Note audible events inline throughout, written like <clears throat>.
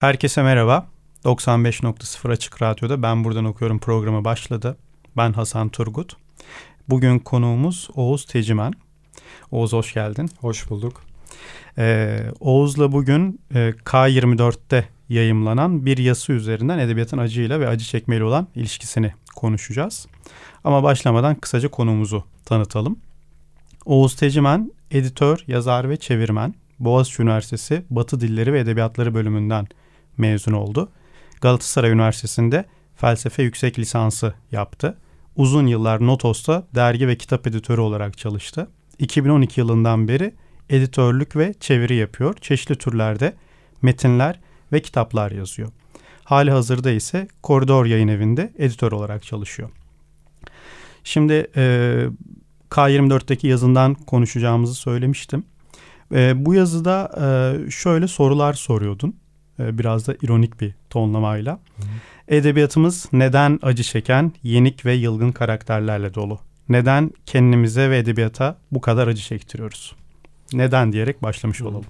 Herkese merhaba. 95.0 Açık Radyo'da Ben Buradan Okuyorum programı başladı. Ben Hasan Turgut. Bugün konuğumuz Oğuz Tecimen. Oğuz hoş geldin. Hoş bulduk. Ee, Oğuz'la bugün e, K24'te yayımlanan bir yazı üzerinden edebiyatın acıyla ve acı çekmeyle olan ilişkisini konuşacağız. Ama başlamadan kısaca konumuzu tanıtalım. Oğuz Tecimen, editör, yazar ve çevirmen. Boğaziçi Üniversitesi Batı Dilleri ve Edebiyatları bölümünden mezun oldu. Galatasaray Üniversitesi'nde felsefe yüksek lisansı yaptı. Uzun yıllar Notos'ta dergi ve kitap editörü olarak çalıştı. 2012 yılından beri editörlük ve çeviri yapıyor. Çeşitli türlerde metinler ve kitaplar yazıyor. Hali hazırda ise Koridor Yayın Evi'nde editör olarak çalışıyor. Şimdi e, K24'teki yazından konuşacağımızı söylemiştim. E, bu yazıda e, şöyle sorular soruyordun. E, biraz da ironik bir tonlamayla. Hı. Edebiyatımız neden acı çeken, yenik ve yılgın karakterlerle dolu? Neden kendimize ve edebiyata bu kadar acı çektiriyoruz? Neden diyerek başlamış olalım.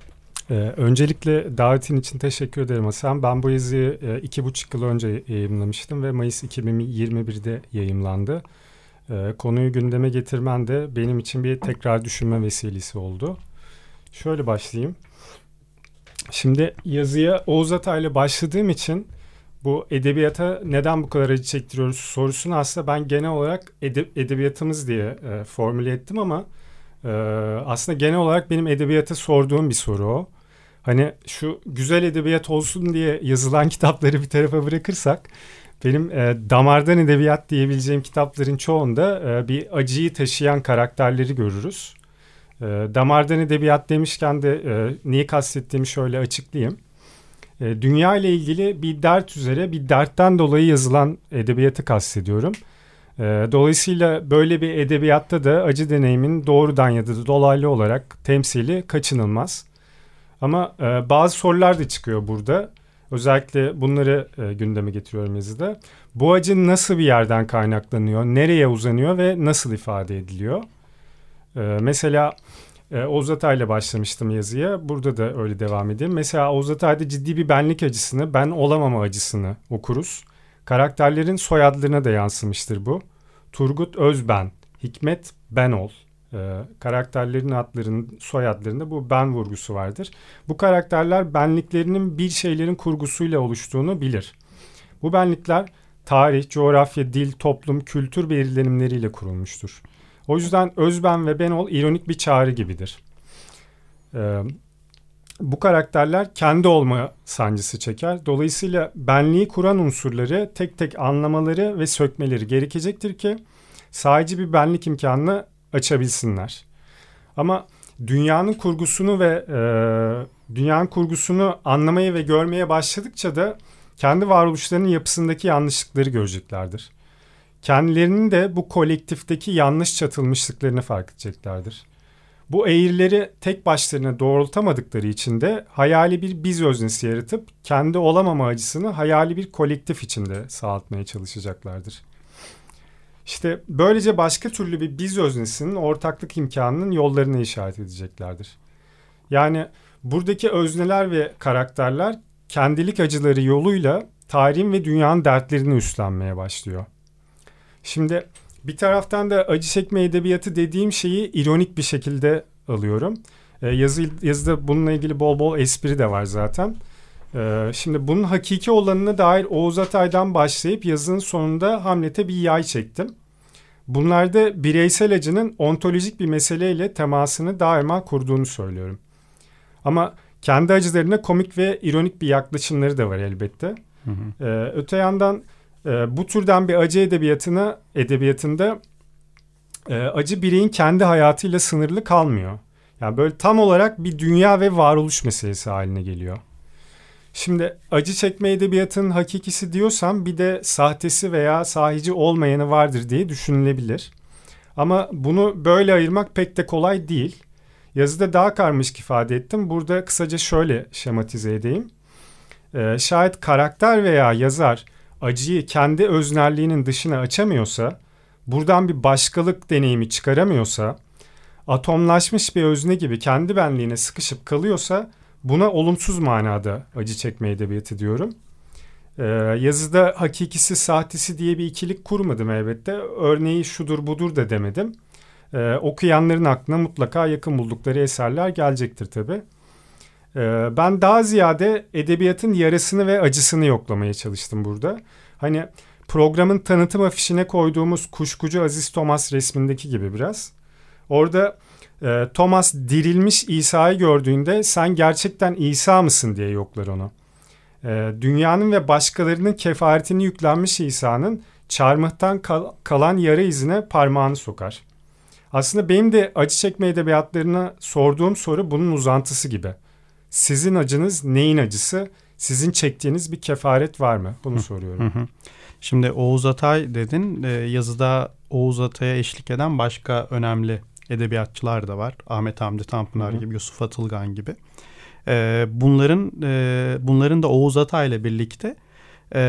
Ee, öncelikle davetin için teşekkür ederim Hasan. Ben bu yazıyı e, iki buçuk yıl önce yayınlamıştım ve Mayıs 2021'de yayımlandı. E, konuyu gündeme getirmen de benim için bir tekrar düşünme vesilesi oldu. Şöyle başlayayım. Şimdi yazıya Oğuz Atay'la başladığım için bu edebiyata neden bu kadar acı çektiriyoruz sorusunu aslında ben genel olarak ede- edebiyatımız diye e, formüle ettim ama e, aslında genel olarak benim edebiyata sorduğum bir soru o. Hani şu güzel edebiyat olsun diye yazılan <laughs> kitapları bir tarafa bırakırsak benim e, damardan edebiyat diyebileceğim kitapların çoğunda e, bir acıyı taşıyan karakterleri görürüz. E, damardan edebiyat demişken de e, niye kastettiğimi şöyle açıklayayım. E, dünya ile ilgili bir dert üzere bir dertten dolayı yazılan edebiyatı kastediyorum. E, dolayısıyla böyle bir edebiyatta da acı deneyimin doğrudan ya da dolaylı olarak temsili kaçınılmaz. Ama e, bazı sorular da çıkıyor burada. Özellikle bunları e, gündeme getiriyorum yazıda. Bu acı nasıl bir yerden kaynaklanıyor, nereye uzanıyor ve nasıl ifade ediliyor? E, mesela e, Oğuz Atay'la başlamıştım yazıya. Burada da öyle devam edeyim. Mesela Oğuz Atay'da ciddi bir benlik acısını, ben olamama acısını okuruz. Karakterlerin soyadlarına da yansımıştır bu. Turgut Özben, Hikmet Benol. E, karakterlerin adlarının soyadlarında bu ben vurgusu vardır. Bu karakterler benliklerinin bir şeylerin kurgusuyla oluştuğunu bilir. Bu benlikler tarih, coğrafya, dil, toplum, kültür belirlenimleriyle kurulmuştur. O yüzden özben ve ben ol ironik bir çağrı gibidir. Ee, bu karakterler kendi olma sancısı çeker. Dolayısıyla benliği kuran unsurları tek tek anlamaları ve sökmeleri gerekecektir ki sadece bir benlik imkanını açabilsinler. Ama dünyanın kurgusunu ve e, dünyanın kurgusunu anlamaya ve görmeye başladıkça da kendi varoluşlarının yapısındaki yanlışlıkları göreceklerdir kendilerinin de bu kolektifteki yanlış çatılmışlıklarını fark edeceklerdir. Bu eğrileri tek başlarına doğrultamadıkları için de hayali bir biz öznesi yaratıp kendi olamama acısını hayali bir kolektif içinde sağlatmaya çalışacaklardır. İşte böylece başka türlü bir biz öznesinin ortaklık imkanının yollarını işaret edeceklerdir. Yani buradaki özneler ve karakterler kendilik acıları yoluyla tarihin ve dünyanın dertlerini üstlenmeye başlıyor. Şimdi bir taraftan da acı çekme edebiyatı dediğim şeyi ironik bir şekilde alıyorum. E, yazı, yazıda bununla ilgili bol bol espri de var zaten. E, şimdi bunun hakiki olanına dair Oğuz Atay'dan başlayıp yazının sonunda Hamlet'e bir yay çektim. Bunlarda bireysel acının ontolojik bir meseleyle temasını daima kurduğunu söylüyorum. Ama kendi acılarına komik ve ironik bir yaklaşımları da var elbette. Hı hı. Ee, öte yandan e, bu türden bir acı edebiyatına edebiyatında e, acı bireyin kendi hayatıyla sınırlı kalmıyor. Yani böyle tam olarak bir dünya ve varoluş meselesi haline geliyor. Şimdi acı çekme edebiyatının hakikisi diyorsam bir de sahtesi veya sahici olmayanı vardır diye düşünülebilir. Ama bunu böyle ayırmak pek de kolay değil. Yazıda daha karmaşık ifade ettim. Burada kısaca şöyle şematize edeyim. Ee, şayet karakter veya yazar acıyı kendi öznelliğinin dışına açamıyorsa, buradan bir başkalık deneyimi çıkaramıyorsa, atomlaşmış bir özne gibi kendi benliğine sıkışıp kalıyorsa buna olumsuz manada acı çekme edebiyatı diyorum. Ee, yazıda hakikisi sahtesi diye bir ikilik kurmadım elbette. Örneği şudur budur da demedim. Ee, okuyanların aklına mutlaka yakın buldukları eserler gelecektir tabii. Ee, ben daha ziyade edebiyatın yarısını ve acısını yoklamaya çalıştım burada. Hani programın tanıtım afişine koyduğumuz kuşkucu Aziz Thomas resmindeki gibi biraz. Orada e, Thomas dirilmiş İsa'yı gördüğünde sen gerçekten İsa mısın diye yoklar onu. E, dünyanın ve başkalarının kefaretini yüklenmiş İsa'nın çarmıhtan kal- kalan yara izine parmağını sokar. Aslında benim de acı çekme edebiyatlarına sorduğum soru bunun uzantısı gibi. Sizin acınız neyin acısı? Sizin çektiğiniz bir kefaret var mı? Bunu soruyorum. Şimdi Oğuz Atay dedin. E, yazıda Oğuz Atay'a eşlik eden başka önemli edebiyatçılar da var. Ahmet Hamdi Tanpınar gibi, Yusuf Atılgan gibi. E, bunların e, bunların da Oğuz Atay ile birlikte e,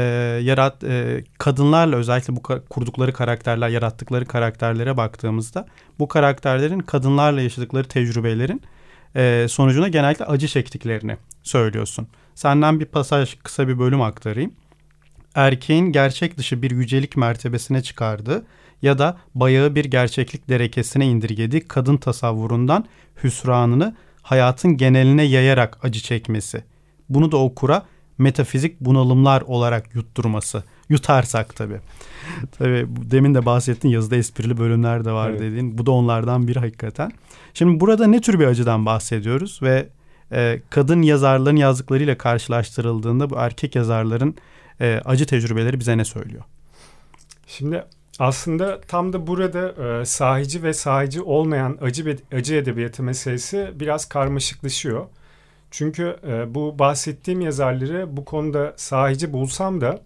yarat e, kadınlarla özellikle bu kurdukları karakterler, yarattıkları karakterlere baktığımızda bu karakterlerin kadınlarla yaşadıkları tecrübelerin e, sonucunda genellikle acı çektiklerini söylüyorsun. Senden bir pasaj, kısa bir bölüm aktarayım. Erkeğin gerçek dışı bir yücelik mertebesine çıkardığı ya da bayağı bir gerçeklik derekesine indirgediği kadın tasavvurundan hüsranını hayatın geneline yayarak acı çekmesi. Bunu da okura metafizik bunalımlar olarak yutturması. Yutarsak tabii. tabii demin de bahsettin yazıda esprili bölümler de var evet. dediğin. Bu da onlardan biri hakikaten. Şimdi burada ne tür bir acıdan bahsediyoruz ve e, kadın yazarların yazdıklarıyla karşılaştırıldığında bu erkek yazarların e, acı tecrübeleri bize ne söylüyor? Şimdi aslında tam da burada e, sahici ve sahici olmayan acı acı edebiyatı meselesi biraz karmaşıklaşıyor. Çünkü e, bu bahsettiğim yazarları bu konuda sahici bulsam da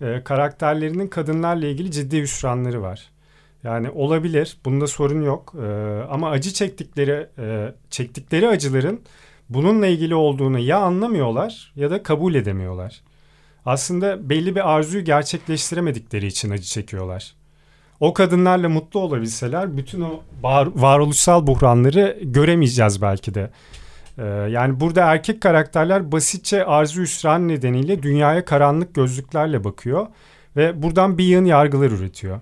e, karakterlerinin kadınlarla ilgili ciddi hüsranları var. Yani olabilir, bunda sorun yok. E, ama acı çektikleri e, çektikleri acıların bununla ilgili olduğunu ya anlamıyorlar ya da kabul edemiyorlar. Aslında belli bir arzuyu gerçekleştiremedikleri için acı çekiyorlar. O kadınlarla mutlu olabilseler bütün o var, varoluşsal buhranları göremeyeceğiz belki de. Ee, yani burada erkek karakterler basitçe arzu hüsran nedeniyle dünyaya karanlık gözlüklerle bakıyor ve buradan bir yığın yargılar üretiyor.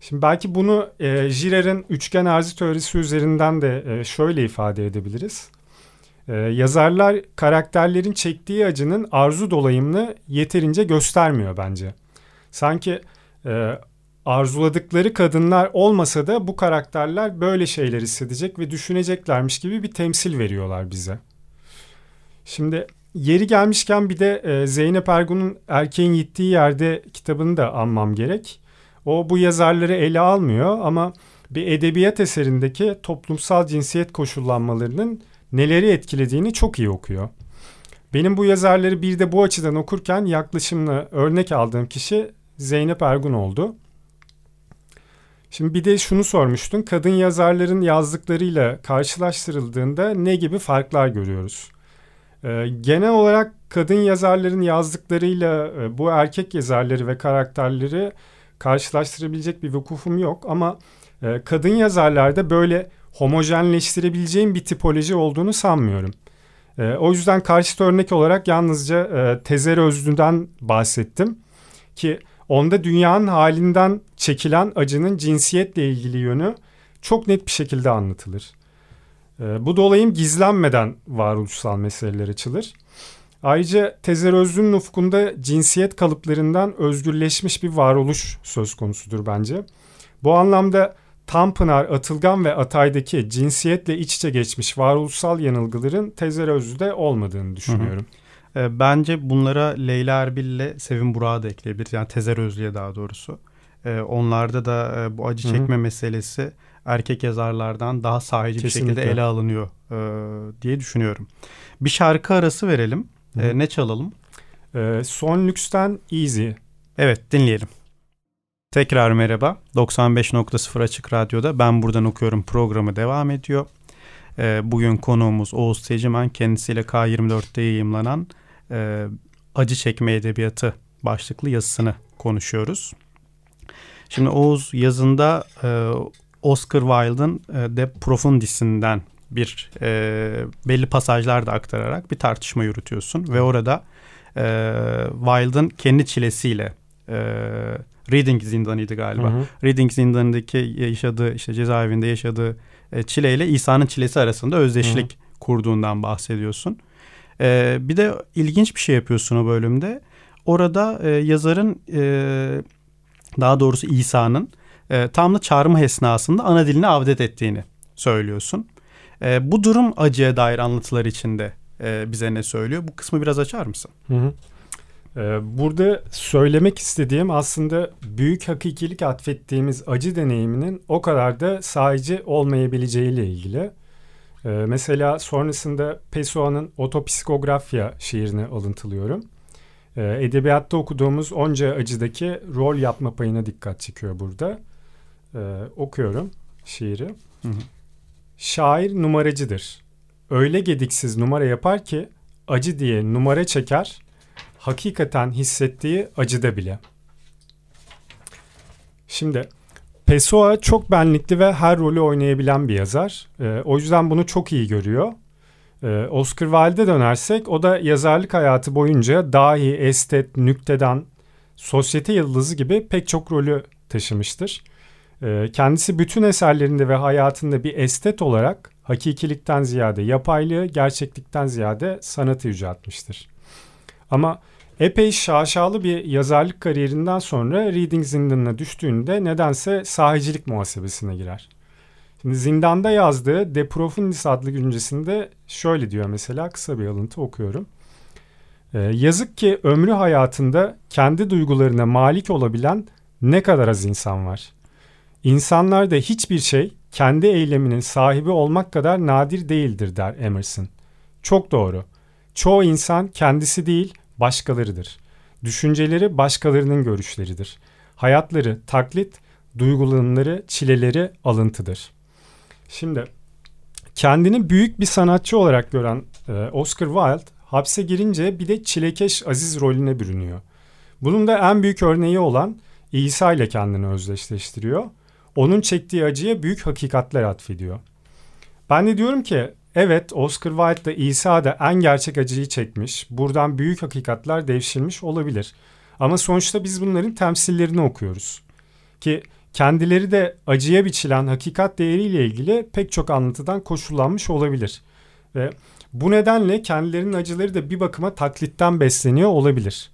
Şimdi belki bunu e, Girard'ın üçgen arzu teorisi üzerinden de e, şöyle ifade edebiliriz. E, yazarlar karakterlerin çektiği acının arzu dolayımını yeterince göstermiyor bence. Sanki e, arzuladıkları kadınlar olmasa da bu karakterler böyle şeyler hissedecek ve düşüneceklermiş gibi bir temsil veriyorlar bize. Şimdi yeri gelmişken bir de e, Zeynep Ergun'un Erkeğin Gittiği Yerde kitabını da anmam gerek. O bu yazarları ele almıyor ama bir edebiyat eserindeki toplumsal cinsiyet koşullanmalarının neleri etkilediğini çok iyi okuyor. Benim bu yazarları bir de bu açıdan okurken yaklaşımla örnek aldığım kişi Zeynep Ergun oldu. Şimdi bir de şunu sormuştun. Kadın yazarların yazdıklarıyla karşılaştırıldığında ne gibi farklar görüyoruz? Ee, genel olarak kadın yazarların yazdıklarıyla e, bu erkek yazarları ve karakterleri karşılaştırabilecek bir vukufum yok ama e, kadın yazarlarda böyle homojenleştirebileceğim bir tipoloji olduğunu sanmıyorum. E, o yüzden karşıt örnek olarak yalnızca e, Tezer Özlü'den bahsettim ki Onda dünyanın halinden çekilen acının cinsiyetle ilgili yönü çok net bir şekilde anlatılır. E, bu dolayım gizlenmeden varoluşsal meseleler açılır. Ayrıca Tezer Özlü'nün ufkunda cinsiyet kalıplarından özgürleşmiş bir varoluş söz konusudur bence. Bu anlamda Tanpınar, Atılgan ve Atay'daki cinsiyetle iç içe geçmiş varoluşsal yanılgıların Tezer Özlü'de olmadığını düşünüyorum. Hı hı. E, bence bunlara Leyla Erbil ile Sevim Burak'ı da ekleyebiliriz. Yani Tezer Özlü'ye daha doğrusu. e, onlarda da e, bu acı çekme Hı-hı. meselesi erkek yazarlardan daha sahici Kesinlikle. bir şekilde ele alınıyor e, diye düşünüyorum. Bir şarkı arası verelim. E, ne çalalım? E, Son Lüks'ten Easy. Evet dinleyelim. Tekrar merhaba. 95.0 Açık Radyo'da Ben Buradan Okuyorum programı devam ediyor. E, bugün konuğumuz Oğuz Tecimen. Kendisiyle K24'te yayımlanan e, Acı Çekme Edebiyatı başlıklı yazısını konuşuyoruz. Şimdi Oğuz yazında e, Oscar Wilde'ın e, De Profundis'inden bir e, belli pasajlar da aktararak bir tartışma yürütüyorsun ve orada e, Wilde'ın kendi çilesiyle e, Reading zindanıydı galiba. Hı hı. Reading zindanındaki yaşadığı işte cezaevinde yaşadığı e, çileyle İsa'nın çilesi arasında özdeşlik hı hı. kurduğundan bahsediyorsun. E, bir de ilginç bir şey yapıyorsun o bölümde. Orada e, yazarın e, daha doğrusu İsa'nın e, Tanrı çağrımı esnasında ana dilini avdet ettiğini söylüyorsun. E, bu durum acıya dair anlatılar içinde e, bize ne söylüyor? Bu kısmı biraz açar mısın? Hı hı. Ee, burada söylemek istediğim aslında büyük hakikilik atfettiğimiz acı deneyiminin o kadar da sahici olmayabileceğiyle ilgili. Ee, mesela sonrasında Pessoa'nın Otopsikografya şiirini alıntılıyorum. Ee, edebiyatta okuduğumuz onca acıdaki rol yapma payına dikkat çekiyor burada. Okuyorum şiiri. Hı hı. Şair numaracıdır. Öyle gediksiz numara yapar ki acı diye numara çeker, hakikaten hissettiği acıda bile. Şimdi Pessoa çok benlikli ve her rolü oynayabilen bir yazar. Ee, o yüzden bunu çok iyi görüyor. Ee, Oscar Wilde'e dönersek o da yazarlık hayatı boyunca dahi, estet, nükteden, sosyete yıldızı gibi pek çok rolü taşımıştır. Ee, kendisi bütün eserlerinde ve hayatında bir estet olarak hakikilikten ziyade yapaylığı, gerçeklikten ziyade sanatı yüceltmiştir. Ama epey şaşalı bir yazarlık kariyerinden sonra Reading zindanına düştüğünde nedense sahicilik muhasebesine girer. Şimdi zindanda yazdığı De Profundis adlı güncesinde şöyle diyor mesela kısa bir alıntı okuyorum. Ee, yazık ki ömrü hayatında kendi duygularına malik olabilen ne kadar az insan var. İnsanlarda hiçbir şey kendi eyleminin sahibi olmak kadar nadir değildir der Emerson. Çok doğru. Çoğu insan kendisi değil başkalarıdır. Düşünceleri başkalarının görüşleridir. Hayatları taklit, duygulanımları, çileleri alıntıdır. Şimdi kendini büyük bir sanatçı olarak gören e, Oscar Wilde hapse girince bir de çilekeş Aziz rolüne bürünüyor. Bunun da en büyük örneği olan İsa ile kendini özdeşleştiriyor. Onun çektiği acıya büyük hakikatler atfediyor. Ben de diyorum ki Evet Oscar Wilde da İsa da en gerçek acıyı çekmiş. Buradan büyük hakikatler devşirmiş olabilir. Ama sonuçta biz bunların temsillerini okuyoruz. Ki kendileri de acıya biçilen hakikat değeriyle ilgili pek çok anlatıdan koşullanmış olabilir. Ve bu nedenle kendilerinin acıları da bir bakıma taklitten besleniyor olabilir.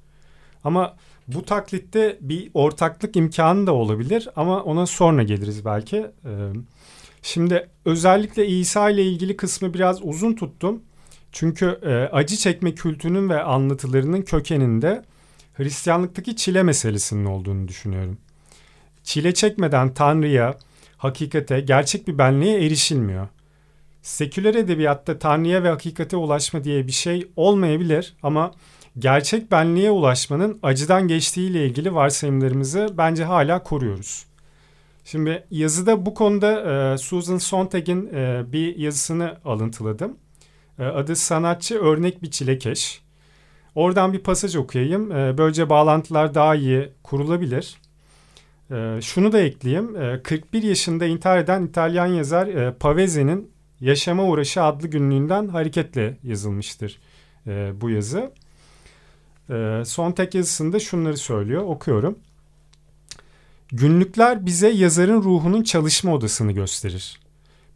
Ama bu taklitte bir ortaklık imkanı da olabilir ama ona sonra geliriz belki. Ee, Şimdi özellikle İsa ile ilgili kısmı biraz uzun tuttum. Çünkü e, acı çekme kültürünün ve anlatılarının kökeninde Hristiyanlıktaki çile meselesinin olduğunu düşünüyorum. Çile çekmeden Tanrı'ya, hakikate, gerçek bir benliğe erişilmiyor. Seküler edebiyatta Tanrı'ya ve hakikate ulaşma diye bir şey olmayabilir ama gerçek benliğe ulaşmanın acıdan geçtiğiyle ilgili varsayımlarımızı bence hala koruyoruz. Şimdi yazıda bu konuda e, Susan Sontag'in e, bir yazısını alıntıladım. E, adı Sanatçı Örnek Bir Çilekeş. Oradan bir pasaj okuyayım. E, böylece bağlantılar daha iyi kurulabilir. E, şunu da ekleyeyim. E, 41 yaşında intihar eden İtalyan yazar e, Pavese'nin Yaşama Uğraşı adlı günlüğünden hareketle yazılmıştır e, bu yazı. E, Sontag yazısında şunları söylüyor. Okuyorum. Günlükler bize yazarın ruhunun çalışma odasını gösterir.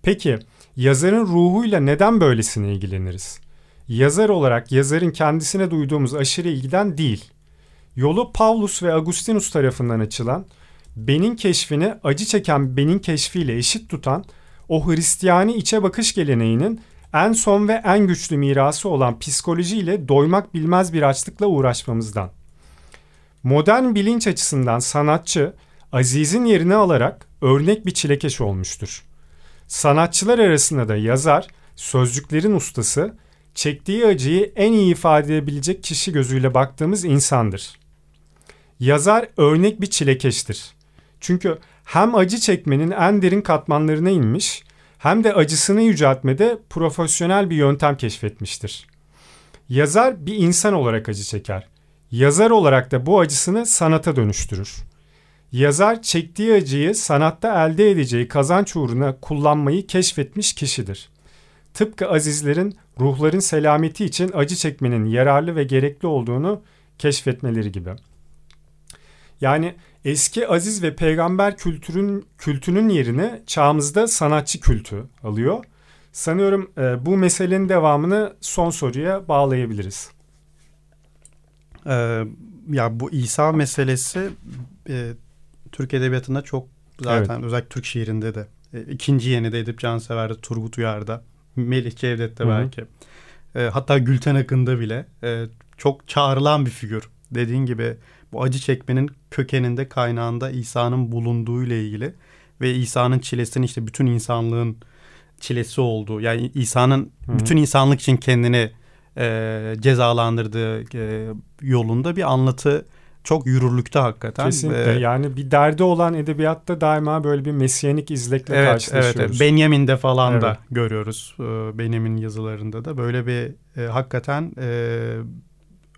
Peki yazarın ruhuyla neden böylesine ilgileniriz? Yazar olarak yazarın kendisine duyduğumuz aşırı ilgiden değil. Yolu Paulus ve Agustinus tarafından açılan, benin keşfini acı çeken benin keşfiyle eşit tutan o Hristiyani içe bakış geleneğinin en son ve en güçlü mirası olan psikolojiyle doymak bilmez bir açlıkla uğraşmamızdan. Modern bilinç açısından sanatçı Aziz'in yerini alarak örnek bir çilekeş olmuştur. Sanatçılar arasında da yazar, sözcüklerin ustası, çektiği acıyı en iyi ifade edebilecek kişi gözüyle baktığımız insandır. Yazar örnek bir çilekeştir. Çünkü hem acı çekmenin en derin katmanlarına inmiş hem de acısını yüceltmede profesyonel bir yöntem keşfetmiştir. Yazar bir insan olarak acı çeker. Yazar olarak da bu acısını sanata dönüştürür. Yazar çektiği acıyı sanatta elde edeceği kazanç uğruna kullanmayı keşfetmiş kişidir. Tıpkı azizlerin ruhların selameti için acı çekmenin yararlı ve gerekli olduğunu keşfetmeleri gibi. Yani eski aziz ve peygamber kültürün kültünün yerine çağımızda sanatçı kültü alıyor. Sanıyorum e, bu meselenin devamını son soruya bağlayabiliriz. Ee, ya bu İsa meselesi e, Türk edebiyatında çok zaten evet. özellikle Türk şiirinde de e, ikinci yeni de Edip Cansever'de Turgut Uyar'da Melih Cevdet'te Hı-hı. belki e, hatta Gülten Akın'da bile e, çok çağrılan bir figür. Dediğin gibi bu acı çekmenin kökeninde kaynağında İsa'nın bulunduğu ile ilgili ve İsa'nın çilesinin işte bütün insanlığın çilesi olduğu yani İsa'nın bütün insanlık için kendini e, cezalandırdığı e, yolunda bir anlatı çok yürürlükte hakikaten. Kesinlikle ee, yani bir derdi olan edebiyatta daima böyle bir mesiyanik izlekle evet, karşılaşıyoruz. Evet. Benjamin'de falan evet. da görüyoruz e, Benjamin yazılarında da böyle bir e, hakikaten e,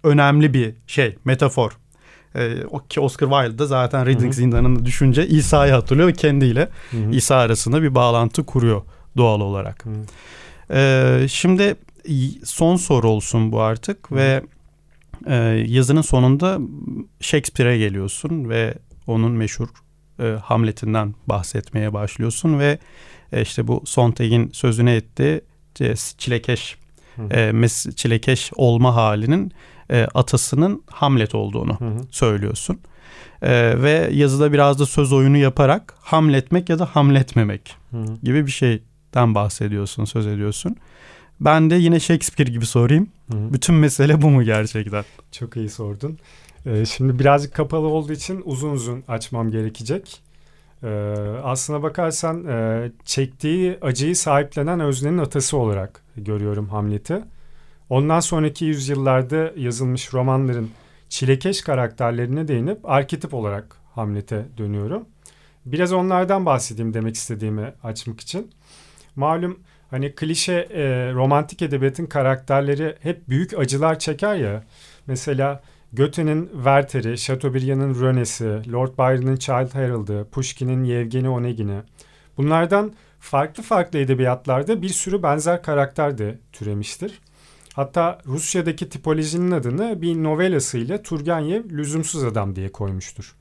önemli bir şey metafor. E, ki Oscar Wilde da zaten Reading zindanını düşünce İsa'yı hatırlıyor ve kendiyle Hı-hı. İsa arasında bir bağlantı kuruyor doğal olarak. E, şimdi son soru olsun bu artık Hı-hı. ve e, yazının sonunda Shakespeare'e geliyorsun ve onun meşhur e, Hamlet'inden bahsetmeye başlıyorsun ve e, işte bu Sontag'in sözüne ettiği e, çilekeş e, mes, çilekeş olma halinin e, atasının Hamlet olduğunu hı hı. söylüyorsun. E, ve yazıda biraz da söz oyunu yaparak hamletmek ya da hamletmemek hı hı. gibi bir şeyden bahsediyorsun, söz ediyorsun. Ben de yine Shakespeare gibi sorayım. Hı-hı. Bütün mesele bu mu gerçekten? Çok iyi sordun. Ee, şimdi birazcık kapalı olduğu için uzun uzun açmam gerekecek. Ee, aslına bakarsan e, çektiği acıyı sahiplenen öznenin atası olarak görüyorum Hamlet'i. Ondan sonraki yüzyıllarda yazılmış romanların çilekeş karakterlerine değinip arketip olarak Hamlet'e dönüyorum. Biraz onlardan bahsedeyim demek istediğimi açmak için. Malum hani klişe e, romantik edebiyatın karakterleri hep büyük acılar çeker ya. Mesela Goethe'nin Werther'i, Chateaubriand'ın Rönes'i, Lord Byron'ın Child Harold'ı, Pushkin'in Yevgeni Onegin'i. Bunlardan farklı farklı edebiyatlarda bir sürü benzer karakter de türemiştir. Hatta Rusya'daki tipolojinin adını bir novelasıyla Turgenev lüzumsuz adam diye koymuştur.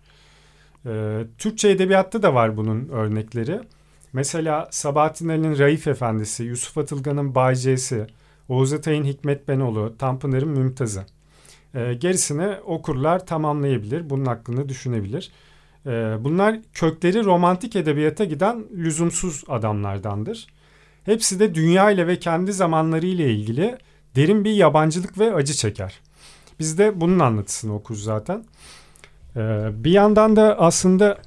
Ee, Türkçe edebiyatta da var bunun örnekleri. Mesela Sabahattin Ali'nin Raif Efendisi, Yusuf Atılgan'ın Baycesi, Oğuz Atay'ın Hikmet Benoğlu, Tanpınar'ın Mümtazı. E, gerisini okurlar tamamlayabilir, bunun hakkında düşünebilir. E, bunlar kökleri romantik edebiyata giden lüzumsuz adamlardandır. Hepsi de dünya ile ve kendi zamanları ile ilgili derin bir yabancılık ve acı çeker. Biz de bunun anlatısını okuruz zaten. Ee, bir yandan da aslında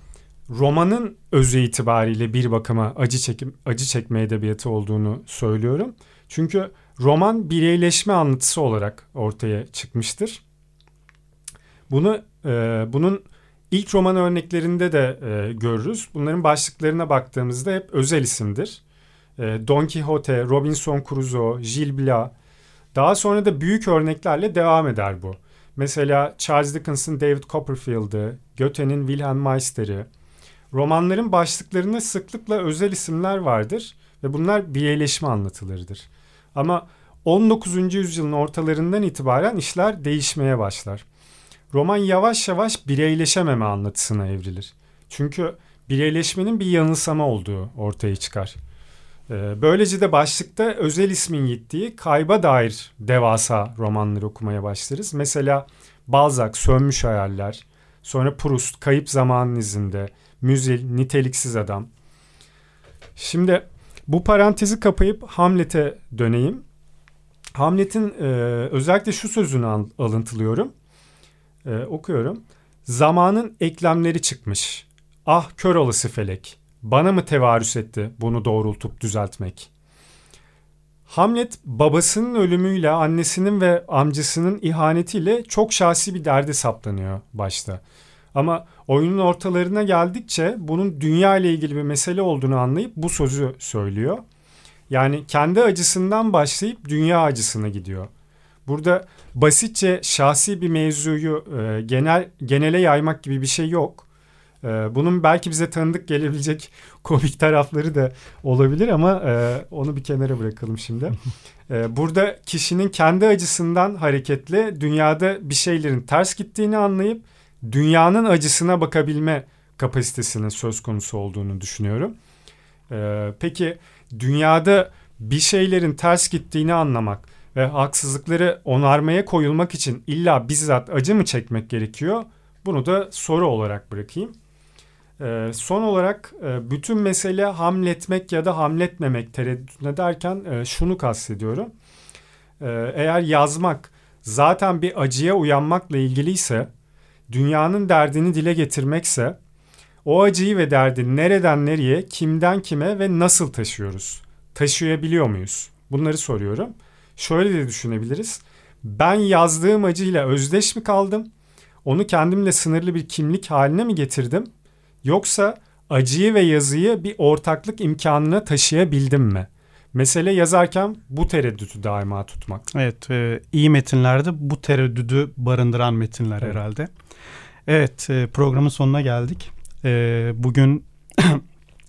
romanın özü itibariyle bir bakıma acı çekim acı çekme edebiyatı olduğunu söylüyorum. Çünkü roman bireyleşme anlatısı olarak ortaya çıkmıştır. Bunu e, bunun ilk roman örneklerinde de e, görürüz. Bunların başlıklarına baktığımızda hep özel isimdir. E, Don Quixote, Robinson Crusoe, Gilles Blas. Daha sonra da büyük örneklerle devam eder bu. Mesela Charles Dickens'ın David Copperfield'ı, Goethe'nin Wilhelm Meister'i, Romanların başlıklarında sıklıkla özel isimler vardır ve bunlar bireyleşme anlatılırdır. Ama 19. yüzyılın ortalarından itibaren işler değişmeye başlar. Roman yavaş yavaş bireyleşememe anlatısına evrilir. Çünkü bireyleşmenin bir yanılsama olduğu ortaya çıkar. Ee, böylece de başlıkta özel ismin gittiği kayba dair devasa romanları okumaya başlarız. Mesela Balzac, Sönmüş Hayaller, sonra Proust, Kayıp Zamanın izinde, müzil, niteliksiz adam. Şimdi bu parantezi kapayıp Hamlet'e döneyim. Hamlet'in e, özellikle şu sözünü alıntılıyorum. E, okuyorum. Zamanın eklemleri çıkmış. Ah kör olası felek, bana mı tevarüs etti bunu doğrultup düzeltmek? Hamlet babasının ölümüyle annesinin ve amcasının ihanetiyle çok şahsi bir derde saplanıyor başta. Ama oyunun ortalarına geldikçe bunun dünya ile ilgili bir mesele olduğunu anlayıp bu sözü söylüyor. Yani kendi acısından başlayıp dünya acısına gidiyor. Burada basitçe şahsi bir mevzuyu e, genel genele yaymak gibi bir şey yok. E, bunun belki bize tanıdık gelebilecek <laughs> komik tarafları da olabilir ama e, onu bir kenara bırakalım şimdi. e, burada kişinin kendi acısından hareketle dünyada bir şeylerin ters gittiğini anlayıp dünyanın acısına bakabilme kapasitesinin söz konusu olduğunu düşünüyorum. E, peki dünyada bir şeylerin ters gittiğini anlamak ve haksızlıkları onarmaya koyulmak için illa bizzat acı mı çekmek gerekiyor? Bunu da soru olarak bırakayım. Ee, son olarak e, bütün mesele hamletmek ya da hamletmemek tereddütüne derken e, şunu kastediyorum. Ee, eğer yazmak zaten bir acıya uyanmakla ilgiliyse, dünyanın derdini dile getirmekse, o acıyı ve derdi nereden nereye, kimden kime ve nasıl taşıyoruz? Taşıyabiliyor muyuz? Bunları soruyorum. Şöyle de düşünebiliriz. Ben yazdığım acıyla özdeş mi kaldım? Onu kendimle sınırlı bir kimlik haline mi getirdim? Yoksa acıyı ve yazıyı bir ortaklık imkanına taşıyabildim mi? Mesele yazarken bu tereddütü daima tutmak. Evet, e, iyi metinlerde bu tereddüdü barındıran metinler evet. herhalde. Evet, e, programın sonuna geldik. E, bugün <clears throat>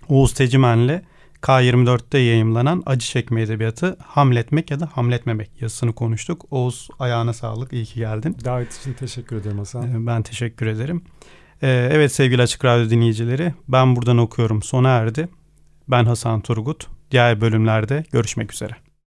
Oğuz Tecimen'le K24'te yayımlanan Acı Çekme Edebiyatı Hamletmek ya da Hamletmemek yazısını konuştuk. Oğuz ayağına sağlık, iyi ki geldin. Davet için teşekkür ederim Hasan. Ee, ben teşekkür ederim. Evet sevgili Açık Radyo dinleyicileri, ben buradan okuyorum sona erdi. Ben Hasan Turgut. Diğer bölümlerde görüşmek üzere.